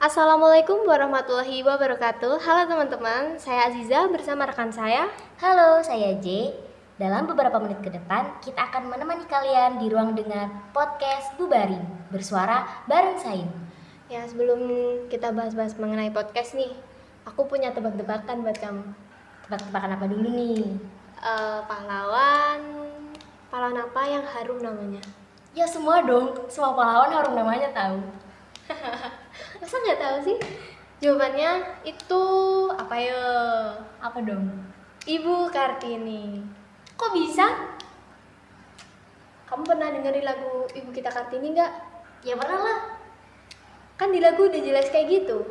Assalamualaikum warahmatullahi wabarakatuh Halo teman-teman, saya Aziza bersama rekan saya Halo, saya J. Dalam beberapa menit ke depan, kita akan menemani kalian di ruang dengar podcast Bubari bersuara bareng Sain. Ya sebelum kita bahas-bahas mengenai podcast nih Aku punya tebak-tebakan buat kamu Tebak-tebakan apa dulu nih? Eh, Pahlawan Pahlawan apa yang harum namanya? Ya semua dong, semua pahlawan harum namanya tahu. Masa nggak tahu sih? Jawabannya itu apa ya? Apa dong? Ibu Kartini Kok bisa? Kamu pernah dengerin lagu Ibu Kita Kartini nggak? Ya pernah lah. Kan di lagu udah jelas kayak gitu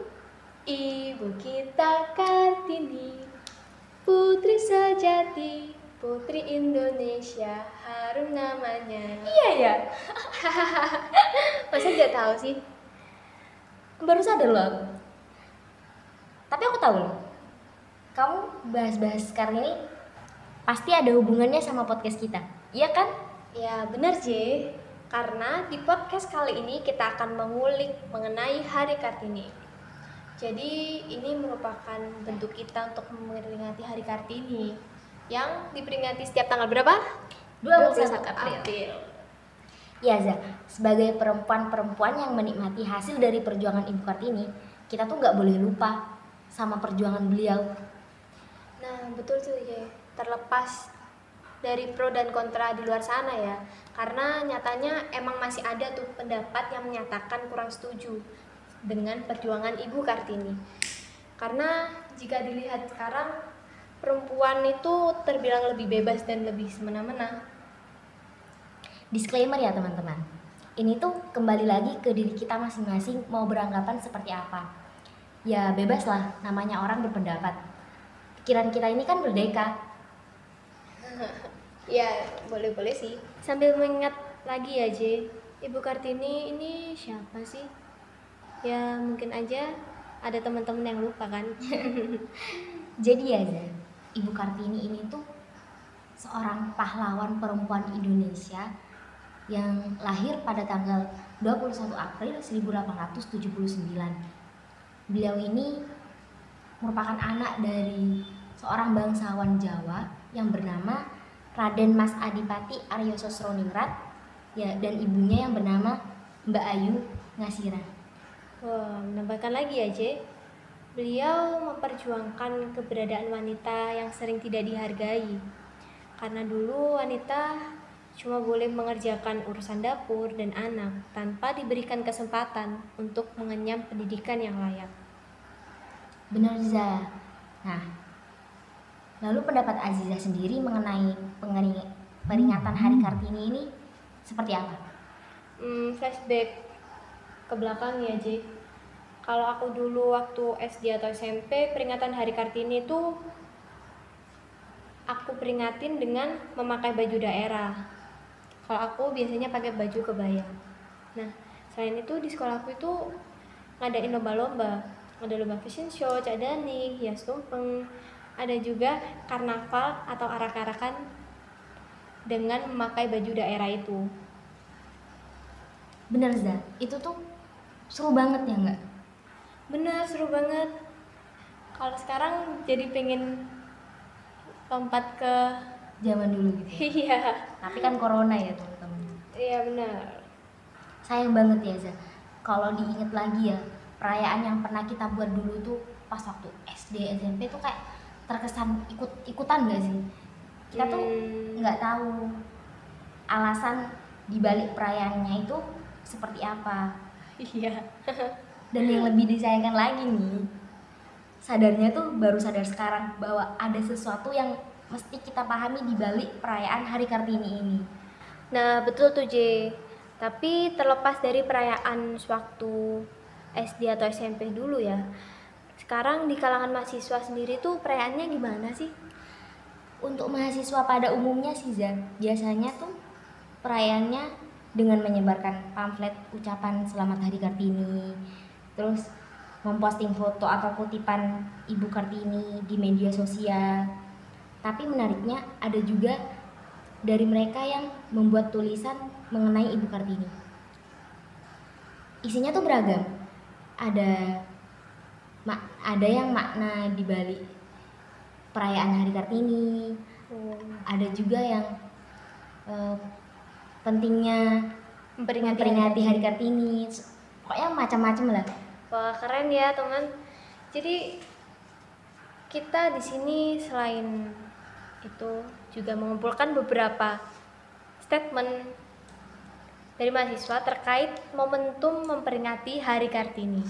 Ibu kita Kartini Putri sejati Putri Indonesia Harum namanya Iya ya. Masa nggak tahu sih? Baru sadar loh aku. Tapi aku tahu loh. Kamu bahas-bahas sekarang ini pasti ada hubungannya sama podcast kita. Iya kan? Ya benar J Karena di podcast kali ini kita akan mengulik mengenai Hari Kartini Jadi ini merupakan bentuk kita untuk memperingati Hari Kartini Yang diperingati setiap tanggal berapa? 21 April. Ya Za, sebagai perempuan-perempuan yang menikmati hasil dari perjuangan Ibu Kartini, kita tuh nggak boleh lupa sama perjuangan beliau. Nah betul tuh J Terlepas dari pro dan kontra di luar sana ya Karena nyatanya emang masih ada tuh pendapat yang menyatakan kurang setuju Dengan perjuangan Ibu Kartini. Karena jika dilihat sekarang Perempuan itu terbilang lebih bebas dan lebih semena-mena Disclaimer ya teman-teman, ini tuh kembali lagi ke diri kita masing-masing mau beranggapan seperti apa. Ya bebas lah, namanya orang berpendapat. Pikiran kita ini kan merdeka, Ya boleh-boleh sih Sambil mengingat lagi ya J Ibu Kartini ini siapa sih? Ya mungkin aja ada teman-teman yang lupa kan Jadi ya Ibu Kartini ini tuh seorang pahlawan perempuan Indonesia yang lahir pada tanggal 21 April 1879. Beliau ini merupakan anak dari seorang bangsawan Jawa yang bernama Raden Mas Adipati Aryo Sosroningrat ya dan ibunya yang bernama Mbak Ayu Ngasira. Menambahkan lagi ya Beliau memperjuangkan keberadaan wanita yang sering tidak dihargai Karena dulu wanita cuma boleh mengerjakan urusan dapur dan anak tanpa diberikan kesempatan untuk mengenyam pendidikan yang layak. Benar Za. Nah, lalu pendapat Aziza sendiri mengenai peringatan Hari Kartini ini seperti apa? Hmm, flashback ke belakang ya J. Kalau aku dulu waktu SD atau SMP peringatan Hari Kartini itu aku peringatin dengan memakai baju daerah. Kalau aku biasanya pakai baju kebaya. Nah, selain itu di sekolahku itu ngadain lomba-lomba. Ada lomba fashion show, cadani, hias tumpeng. Ada juga karnaval atau arak-arakan dengan memakai baju daerah itu. Benar Za, itu tuh seru banget ya nggak? Bener, seru banget. Kalau sekarang jadi pengen lompat ke Zaman dulu gitu. iya, Tapi kan corona ya teman-teman. iya benar. Sayang banget ya Za. Kalau diinget lagi ya, perayaan yang pernah kita buat dulu tuh pas waktu SD, SMP tuh kayak terkesan ikut-ikutan gak sih? Kita tuh Hmm. nggak tahu alasan dibalik perayaannya itu seperti apa. Iya. Dan yang lebih disayangkan lagi nih, sadarnya tuh baru sadar sekarang bahwa ada sesuatu yang mesti kita pahami di balik perayaan Hari Kartini ini. Nah, betul tuh J. Tapi terlepas dari perayaan sewaktu SD atau SMP dulu ya. Sekarang di kalangan mahasiswa sendiri tuh perayaannya gimana sih? Untuk mahasiswa pada umumnya sih Zan, biasanya tuh perayaannya dengan menyebarkan pamflet ucapan selamat Hari Kartini, terus memposting foto atau kutipan Ibu Kartini di media sosial. Tapi menariknya ada juga dari mereka yang membuat tulisan mengenai Ibu Kartini. Isinya tuh beragam. ada ada yang makna di balik perayaan Hari Kartini, Oh, ada juga yang eh, pentingnya memperingati memperingati Hari Kartini. Pokoknya macam-macam lah. Wah keren ya teman. Jadi kita di sini selain itu juga mengumpulkan beberapa statement dari mahasiswa terkait momentum memperingati Hari Kartini.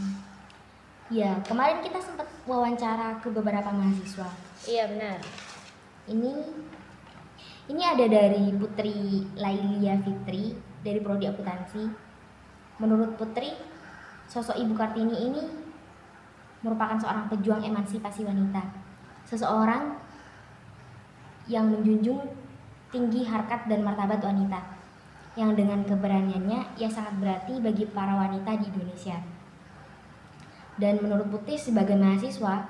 Ya, kemarin kita sempat wawancara ke beberapa mahasiswa. Iya benar. Ini ini ada dari Putri Lailia Fitri dari Prodi Akuntansi. Menurut Putri, sosok Ibu Kartini ini merupakan seorang pejuang emansipasi wanita. Seseorang yang menjunjung tinggi harkat dan martabat wanita. Yang dengan keberaniannya ia sangat berarti bagi para wanita di Indonesia. Dan menurut Putri sebagai mahasiswa,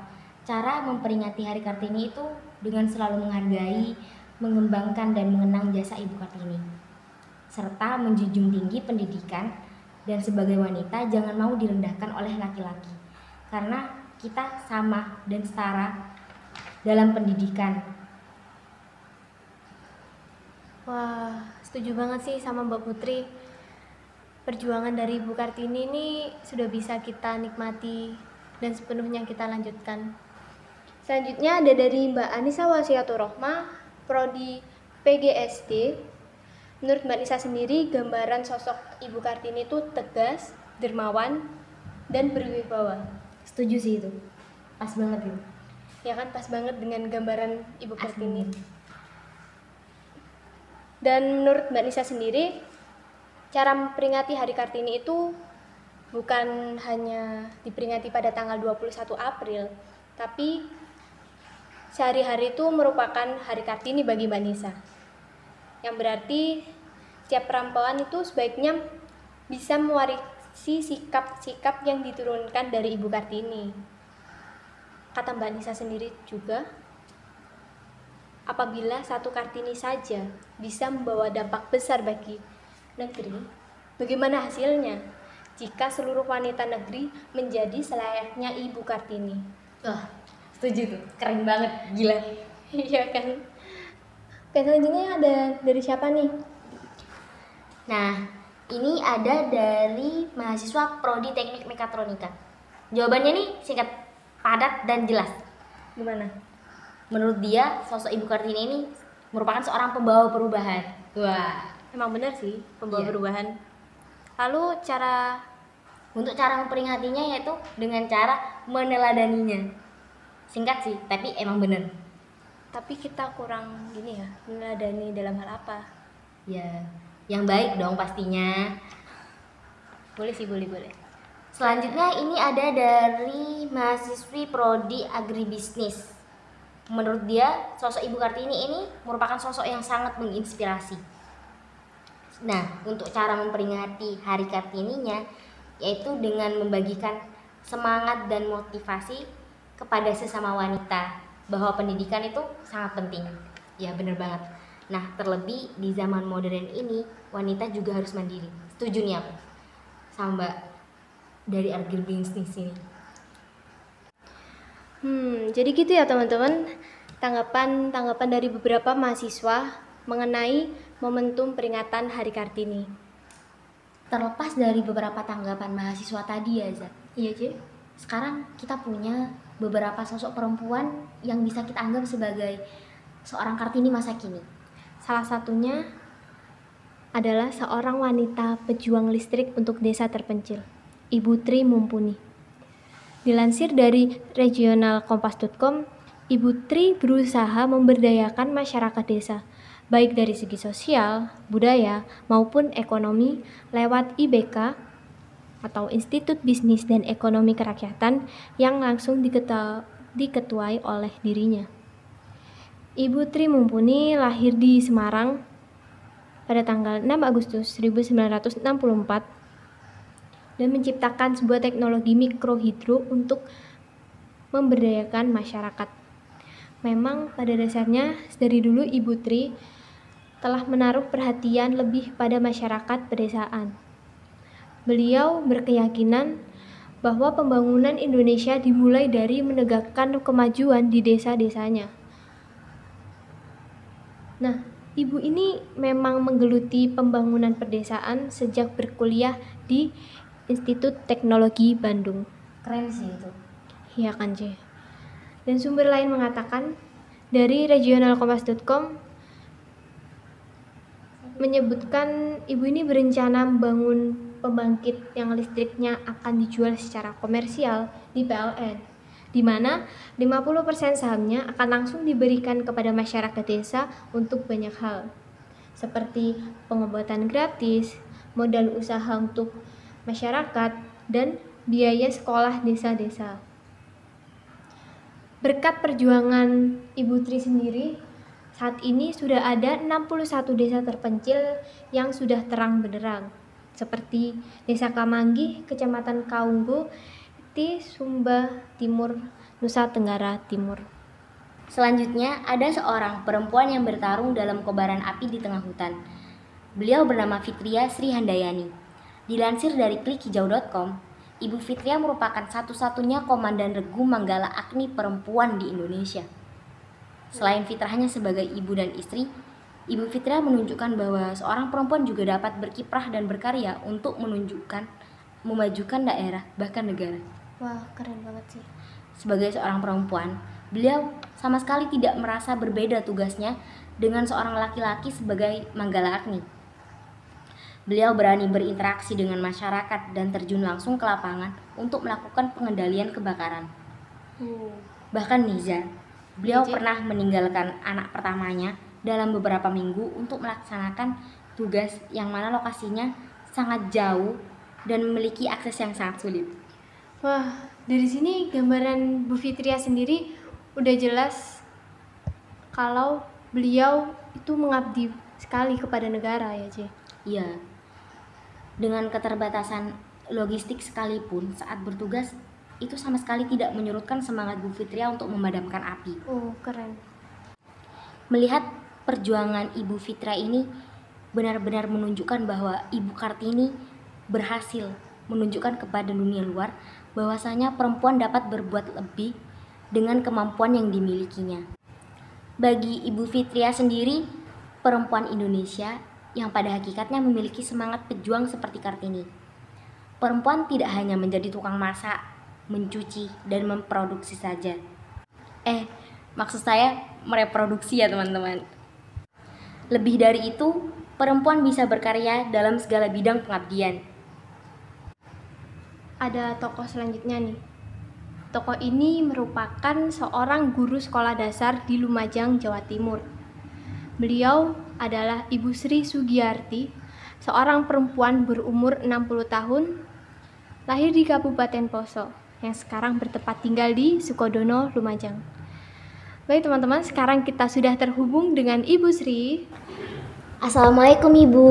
cara memperingati Hari Kartini itu dengan selalu menghargai, mengembangkan dan mengenang jasa Ibu Kartini. Serta menjunjung tinggi pendidikan dan sebagai wanita jangan mau direndahkan oleh laki-laki. Karena kita sama dan setara dalam pendidikan. Wah setuju banget sih sama Mbak Putri. Perjuangan dari Ibu Kartini ini sudah bisa kita nikmati dan sepenuhnya kita lanjutkan. Selanjutnya ada dari Mbak Anissa Wasiatur Rohmah, Prodi PGSD. Menurut Mbak Nisa sendiri, gambaran sosok Ibu Kartini itu tegas, dermawan, dan berwibawa. Setuju sih itu. Pas banget itu. Ya kan pas banget dengan gambaran Ibu Kartini. Asli. Dan menurut Mbak Nisa sendiri, cara memperingati Hari Kartini itu bukan hanya diperingati pada tanggal 21 April, tapi sehari-hari itu merupakan Hari Kartini bagi Mbak Nisa. Yang berarti setiap perempuan itu sebaiknya bisa mewarisi sikap-sikap yang diturunkan dari Ibu Kartini. Kata Mbak Nisa sendiri juga, apabila satu Kartini saja bisa membawa dampak besar bagi negeri, bagaimana hasilnya jika seluruh wanita negeri menjadi selayaknya Ibu Kartini? Wah, setuju tuh. Keren banget, gila. Iya kan? Oke, selanjutnya ada dari siapa nih? Nah, ini ada dari mahasiswa Prodi Teknik Mekatronika. Jawabannya nih singkat, padat dan jelas. Gimana? Menurut dia, sosok Ibu Kartini ini merupakan seorang pembawa perubahan. Wah, Emang benar sih, pembawa Iya. perubahan. Lalu cara untuk cara memperingatinya yaitu dengan cara meneladaninya. Singkat sih, tapi emang bener. tapi kita kurang gini ya, meneladani dalam hal apa? Ya, yang baik dong pastinya. Boleh sih, boleh, boleh. Selanjutnya ini ada dari mahasiswi prodi agribisnis. Menurut dia, sosok Ibu Kartini ini merupakan sosok yang sangat menginspirasi. Nah, untuk cara memperingati Hari Kartininya yaitu dengan membagikan semangat dan motivasi kepada sesama wanita bahwa pendidikan itu sangat penting. Ya, bener banget. Nah, terlebih di zaman modern ini, wanita juga harus mandiri. Setuju nih aku sama Mbak dari agribisnis ini. Hmm, jadi gitu ya teman-teman. Tanggapan-tanggapan dari beberapa mahasiswa mengenai momentum peringatan Hari Kartini. Terlepas dari beberapa tanggapan mahasiswa tadi ya, Zat. Iya, Ci. Sekarang kita punya beberapa sosok perempuan yang bisa kita anggap sebagai seorang Kartini masa kini. Salah satunya adalah seorang wanita pejuang listrik untuk desa terpencil, Ibu Tri Mumpuni. Dilansir dari regionalkompas.com, Ibu Tri berusaha memberdayakan masyarakat desa, baik dari segi sosial, budaya, maupun ekonomi lewat IBK atau Institut Bisnis dan Ekonomi Kerakyatan yang langsung diketuai oleh dirinya. Ibu Tri Mumpuni lahir di Semarang pada tanggal 6 Agustus 1964 dan menciptakan sebuah teknologi mikrohidro untuk memberdayakan masyarakat. Memang pada dasarnya dari dulu Ibu Tri telah menaruh perhatian lebih pada masyarakat pedesaan. Beliau berkeyakinan bahwa pembangunan Indonesia dimulai dari menegakkan kemajuan di desa-desanya. Nah, ibu ini memang menggeluti pembangunan perdesaan sejak berkuliah di Institut Teknologi Bandung. Keren sih itu. Iya kan, C. Dan sumber lain mengatakan dari regionalkompas.com menyebutkan ibu ini berencana membangun pembangkit yang listriknya akan dijual secara komersial di PLN di mana 50% sahamnya akan langsung diberikan kepada masyarakat desa untuk banyak hal seperti pengobatan gratis, modal usaha untuk masyarakat, dan biaya sekolah desa-desa. Berkat perjuangan Ibu Tri sendiri, saat ini sudah ada 61 desa terpencil yang sudah terang benderang seperti Desa Kamanggi, Kecamatan Kaunggu, di Sumba Timur, Nusa Tenggara Timur. Selanjutnya, ada seorang perempuan yang bertarung dalam kobaran api di tengah hutan. Beliau bernama Fitria Sri Handayani. Dilansir dari klikhijau.com, Ibu Fitria merupakan satu-satunya komandan regu Manggala Agni perempuan di Indonesia. Selain fitrahnya sebagai ibu dan istri, Ibu Fitria menunjukkan bahwa seorang perempuan juga dapat berkiprah dan berkarya untuk menunjukkan memajukan daerah bahkan negara. Wah, keren banget sih. Sebagai seorang perempuan, beliau sama sekali tidak merasa berbeda tugasnya dengan seorang laki-laki sebagai Manggala Agni. Beliau berani berinteraksi dengan masyarakat dan terjun langsung ke lapangan untuk melakukan pengendalian kebakaran. Hmm. Bahkan Niza, beliau Jadi- pernah meninggalkan anak pertamanya dalam beberapa minggu untuk melaksanakan tugas yang mana lokasinya sangat jauh dan memiliki akses yang sangat sulit. Wah, dari sini gambaran Bu Fitria sendiri udah jelas kalau beliau itu mengabdi sekali kepada negara ya, C. Iya. Dengan keterbatasan logistik sekalipun saat bertugas itu sama sekali tidak menyurutkan semangat Bu Fitria untuk memadamkan api. Oh, keren. Melihat perjuangan Ibu Fitra ini benar-benar menunjukkan bahwa Ibu Kartini berhasil menunjukkan kepada dunia luar bahwasanya perempuan dapat berbuat lebih dengan kemampuan yang dimilikinya. Bagi Ibu Fitria sendiri, perempuan Indonesia yang pada hakikatnya memiliki semangat pejuang seperti Kartini. Perempuan tidak hanya menjadi tukang masak, mencuci, dan memproduksi saja. Eh, maksud saya mereproduksi ya teman-teman. Lebih dari itu, perempuan bisa berkarya dalam segala bidang pengabdian. Ada tokoh selanjutnya nih. Tokoh ini merupakan seorang guru sekolah dasar di Lumajang, Jawa Timur. Beliau adalah Ibu Sri Sugiyarti, seorang perempuan berumur 60 tahun, lahir di Kabupaten Poso, yang sekarang bertempat tinggal di Sukodono, Lumajang. Baik teman-teman, sekarang kita sudah terhubung dengan Ibu Sri. Assalamualaikum Ibu,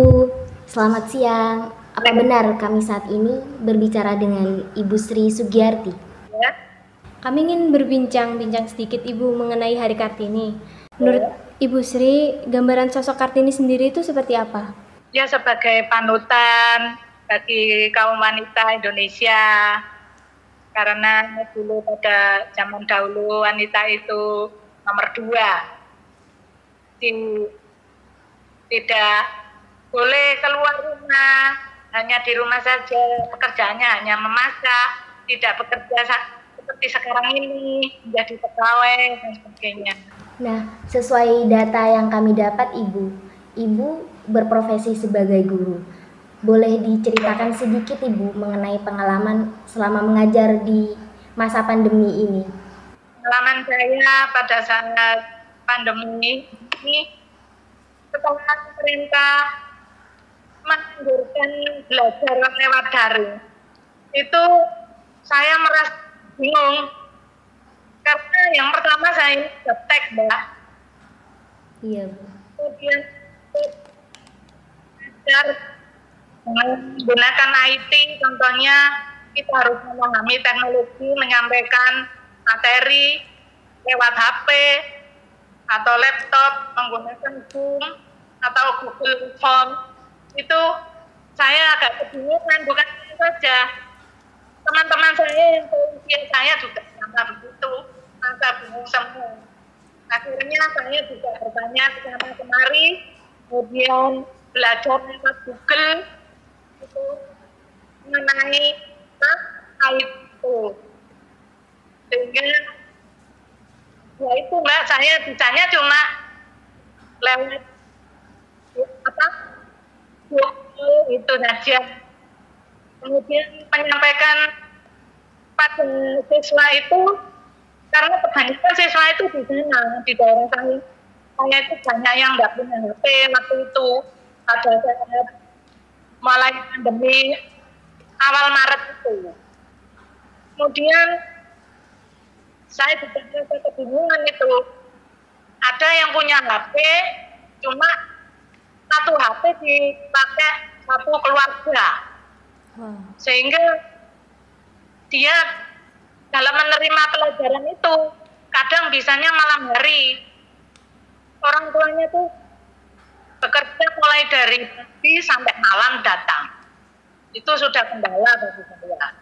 selamat siang. Apa benar kami saat ini berbicara dengan Ibu Sri Sugiyarti? Ya, Kami ingin berbincang-bincang sedikit Ibu mengenai Hari Kartini. Menurut Ibu Sri, gambaran sosok Kartini sendiri itu seperti apa? ya sebagai panutan bagi kaum wanita Indonesia. Karena dulu pada zaman dahulu wanita itu nomor dua. Di- tidak boleh keluar rumah hanya di rumah saja. Pekerjaannya hanya memasak tidak bekerja seperti sekarang ini menjadi pegawai dan sebagainya Nah, sesuai data yang kami dapat Ibu, Ibu berprofesi sebagai guru. Boleh diceritakan sedikit Ibu mengenai pengalaman selama mengajar di masa pandemi ini? pengalaman saya pada saat pandemi ini setelah pemerintah menganjurkan belajar lewat daring itu saya merasa bingung karena yang pertama saya ini gaptek mbak. Iya, kemudian belajar menggunakan IT contohnya kita harus memahami teknologi menyampaikan materi lewat HP atau laptop menggunakan Zoom atau Google Form itu saya agak kebingungan bukan itu saja. Teman-teman saya yang saya juga sama begitu masa bingung semua akhirnya saya juga bertanya ke sana kemari kemudian belajar lewat Google itu mengenai itu. Sehingga ya itu mbak saya bisanya cuma lewat apa Google itu saja. Kemudian menyampaikan pada siswa itu karena kebanyakan siswa itu di sana di daerah saya. Saya itu banyak yang nggak punya HP waktu itu. Saat mulai pandemi awal Maret itu. Kemudian saya juga merasa kebingungan itu. Ada yang punya HP cuma satu HP dipakai satu keluarga. Sehingga dia dalam menerima pelajaran itu kadang bisanya malam hari. Orang tuanya tuh bekerja mulai dari pagi sampai malam datang. Itu sudah kendala bagi saya.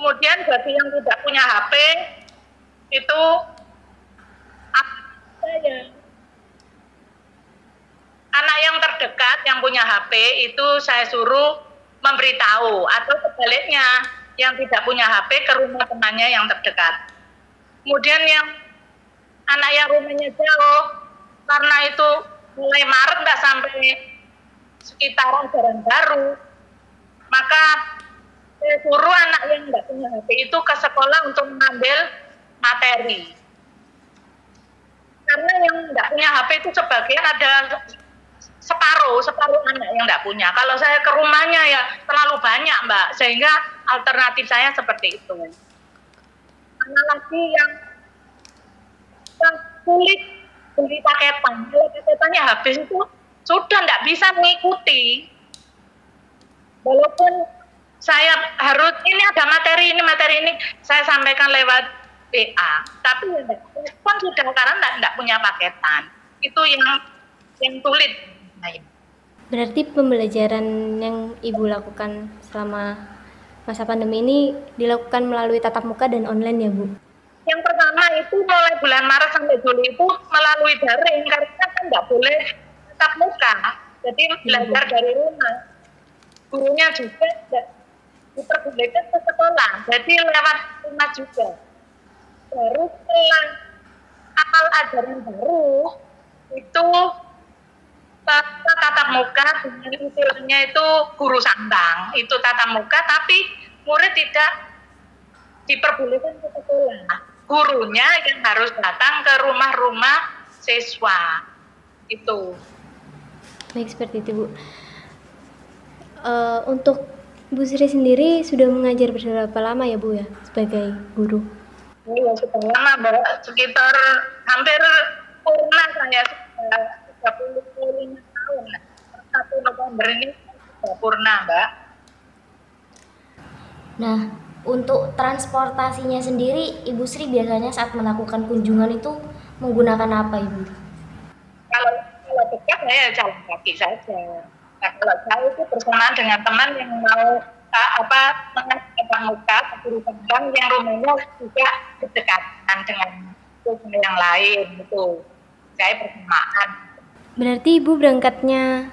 Kemudian bagi yang tidak punya HP itu saya. Anak yang terdekat yang punya HP itu saya suruh memberitahu atau sebaliknya yang tidak punya HP ke rumah temannya yang terdekat. Kemudian yang anak yang rumahnya jauh karena itu mulai Maret nggak sampai sekitar ajaran baru, maka saya suruh anak yang nggak punya HP itu ke sekolah untuk mengambil materi. Karena yang nggak punya HP itu sebagian ada separuh separuh anak yang tidak punya. Kalau saya ke rumahnya ya terlalu banyak mbak, sehingga alternatif saya seperti itu. Mana lagi yang sulit beli paketan, kalau paketannya habis itu sudah tidak bisa mengikuti. Walaupun saya harus ini ada materi ini materi ini saya sampaikan lewat WA, tapi respon sudah karena tidak punya paketan. Itu yang yang sulit Berarti pembelajaran yang Ibu lakukan selama masa pandemi ini dilakukan melalui tatap muka dan online ya Bu? Yang pertama itu mulai bulan Maret sampai Juli itu melalui daring karena kan nggak boleh tatap muka. Jadi iya, belajar dari rumah. Gurunya juga diperbolehkan ke sekolah. Jadi lewat rumah juga. Baru setelah akal ajaran baru itu tatap muka dengan istilahnya itu guru sandang. Itu tatap muka tapi murid tidak diperbolehkan ke sekolah. Gurunya yang harus datang ke rumah-rumah siswa. Itu. Baik seperti itu bu. Uh, untuk Bu Sri sendiri sudah mengajar berapa lama ya Bu ya sebagai guru? Iya sudah lama mbak, sekitar hampir purna saya sudah 35 tahun. 1 November ini sempurna, Mbak. Nah, untuk transportasinya sendiri, Ibu Sri biasanya saat melakukan kunjungan itu menggunakan apa, Ibu? Kalau kalau dekat saya jalan kaki saja. Nah, kalau jauh itu bersamaan dengan teman yang mau uh, apa muka guru tentang yang rumahnya juga berdekatan dengan yang lain itu saya bersamaan Berarti ibu berangkatnya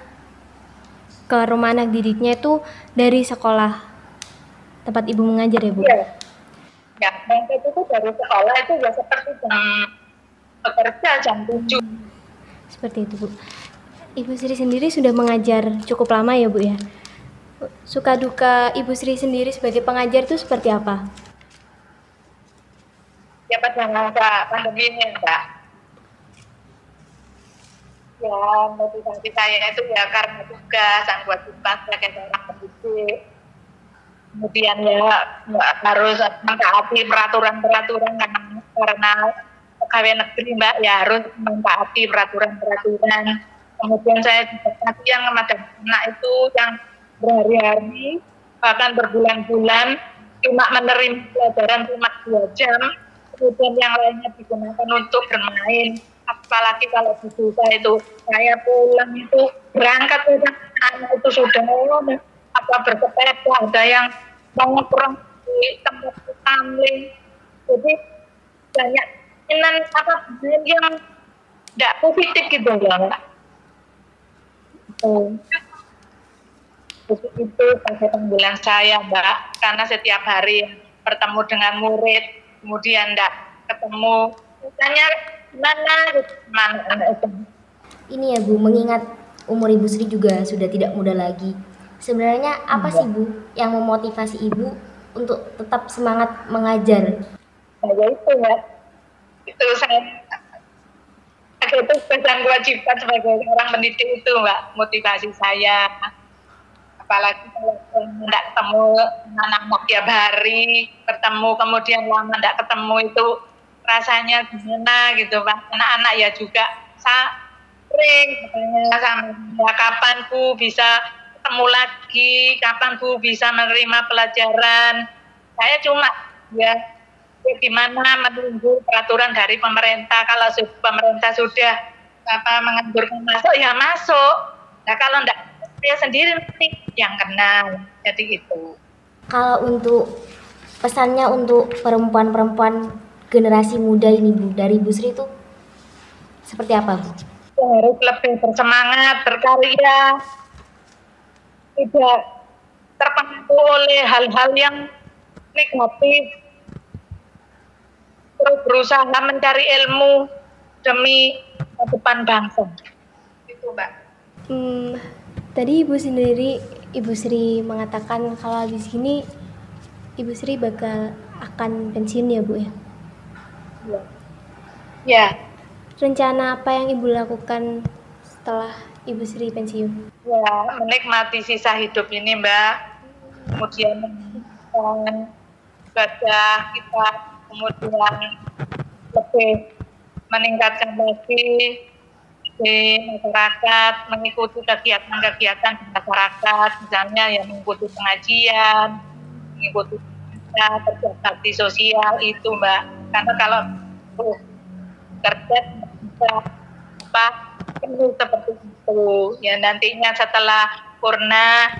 ke rumah anak didiknya itu dari sekolah tempat ibu mengajar ya bu? Iya. Ya, berangkat itu dari sekolah itu ya seperti jam bekerja jam tujuh. Seperti itu bu. Ibu Sri sendiri sudah mengajar cukup lama ya bu ya? Suka duka Ibu Sri sendiri sebagai pengajar itu seperti apa? Ya pada masa pandemi ini mbak, ya motivasi saya itu ya karena tugas yang buat tugas sebagai seorang pendidik kemudian ya harus mentaati peraturan-peraturan karena pegawai negeri mbak ya harus mentaati peraturan-peraturan. Kemudian saya juga yang kepada anak itu yang berhari-hari bahkan berbulan-bulan cuma menerima pelajaran cuma dua jam. Kemudian yang lainnya digunakan untuk bermain apalagi kalau di desa itu saya pulang itu berangkat itu anak itu sudah apa bersepeda ada yang mau kurang di tempat tamling jadi banyak kemungkinan apa yang tidak positif gitu loh mbak. Itu itu pada panggilan saya mbak. Karena setiap hari bertemu dengan murid kemudian tidak ketemu. Tanya mana mana itu Ini ya Bu, mengingat umur Ibu Sri juga sudah tidak muda lagi. Sebenarnya apa sih Bu yang memotivasi Ibu untuk tetap semangat mengajar? Ya itu ya itu saya itu pesan kewajiban sebagai orang pendidik itu mbak motivasi saya apalagi kalau tidak ketemu anak-anak tiap hari bertemu kemudian lama tidak ketemu itu rasanya gimana gitu pak anak-anak ya juga sering ya, kapan bu bisa ketemu lagi? Kapan bu bisa menerima pelajaran? Saya cuma ya gimana menunggu peraturan dari pemerintah? Kalau pemerintah sudah apa menganjurkan masuk ya masuk. Nah kalau enggak saya sendiri nanti yang kena. Jadi itu. Kalau untuk pesannya untuk perempuan-perempuan generasi muda ini Bu dari Bu Sri itu seperti apa Bu? Harus lebih bersemangat berkarya tidak terpengaruh oleh hal-hal yang negatif terus berusaha mencari ilmu demi depan bangsa itu mbak Hmm, tadi Ibu sendiri, Ibu Sri mengatakan kalau habis ini Ibu Sri bakal akan pensiun ya Bu ya. Ya. Rencana apa yang Ibu lakukan setelah Ibu Sri pensiun? ya menikmati sisa hidup ini mbak kemudian meningkatkan ibadah kita kemudian lebih meningkatkan lagi di masyarakat mengikuti kegiatan-kegiatan di masyarakat misalnya ya mengikuti pengajian mengikuti kerja bakti sosial itu mbak karena kalau uh, kerja apa penuh seperti itu. Ya nantinya setelah purna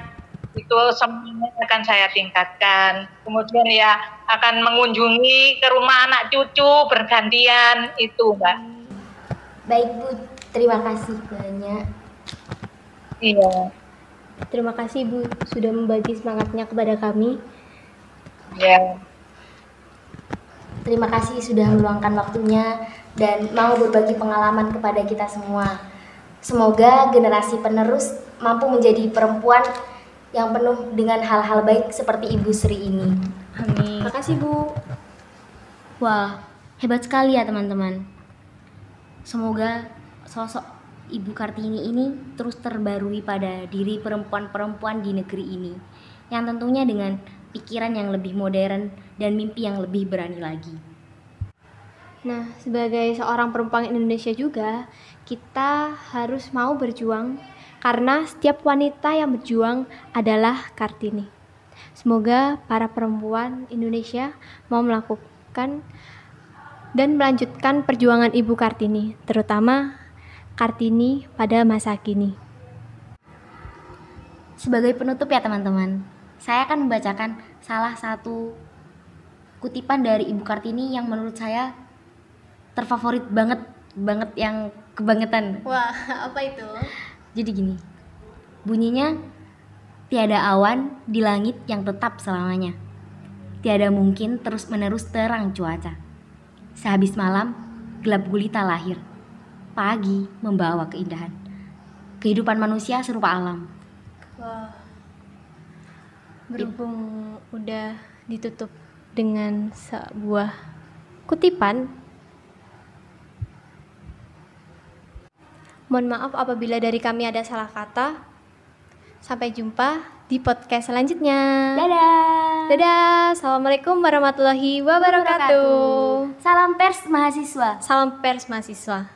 itu semuanya akan saya tingkatkan. Kemudian ya akan mengunjungi ke rumah anak cucu bergantian itu mbak. Baik Bu, terima kasih banyak. iya. Terima kasih Bu sudah membagi semangatnya kepada kami. ya Terima kasih sudah meluangkan waktunya dan mau berbagi pengalaman kepada kita semua. Semoga generasi penerus mampu menjadi perempuan yang penuh dengan hal-hal baik seperti Ibu Sri ini. Amin. Terima kasih Bu. Wah, hebat sekali ya teman-teman. Semoga sosok Ibu Kartini ini terus terbarui pada diri perempuan-perempuan di negeri ini. Yang tentunya dengan pikiran yang lebih modern dan mimpi yang lebih berani lagi. Nah, sebagai seorang perempuan Indonesia juga, kita harus mau berjuang karena setiap wanita yang berjuang adalah Kartini. Semoga para perempuan Indonesia mau melakukan dan melanjutkan perjuangan Ibu Kartini, terutama Kartini pada masa kini. Sebagai penutup ya teman-teman, saya akan membacakan salah satu kutipan dari Ibu Kartini yang menurut saya terfavorit banget, banget yang kebangetan. Wah, apa itu? Jadi gini, bunyinya tiada awan di langit yang tetap selamanya. Tiada mungkin terus-menerus terang cuaca. Sehabis malam, gelap gulita lahir. Pagi membawa keindahan. Kehidupan manusia serupa alam. Wah. Berhubung udah ditutup dengan sebuah kutipan. Mohon maaf apabila dari kami ada salah kata. Sampai jumpa di podcast selanjutnya. Dadah. Dadah. Assalamualaikum warahmatullahi wabarakatuh. Salam pers mahasiswa. Salam pers mahasiswa.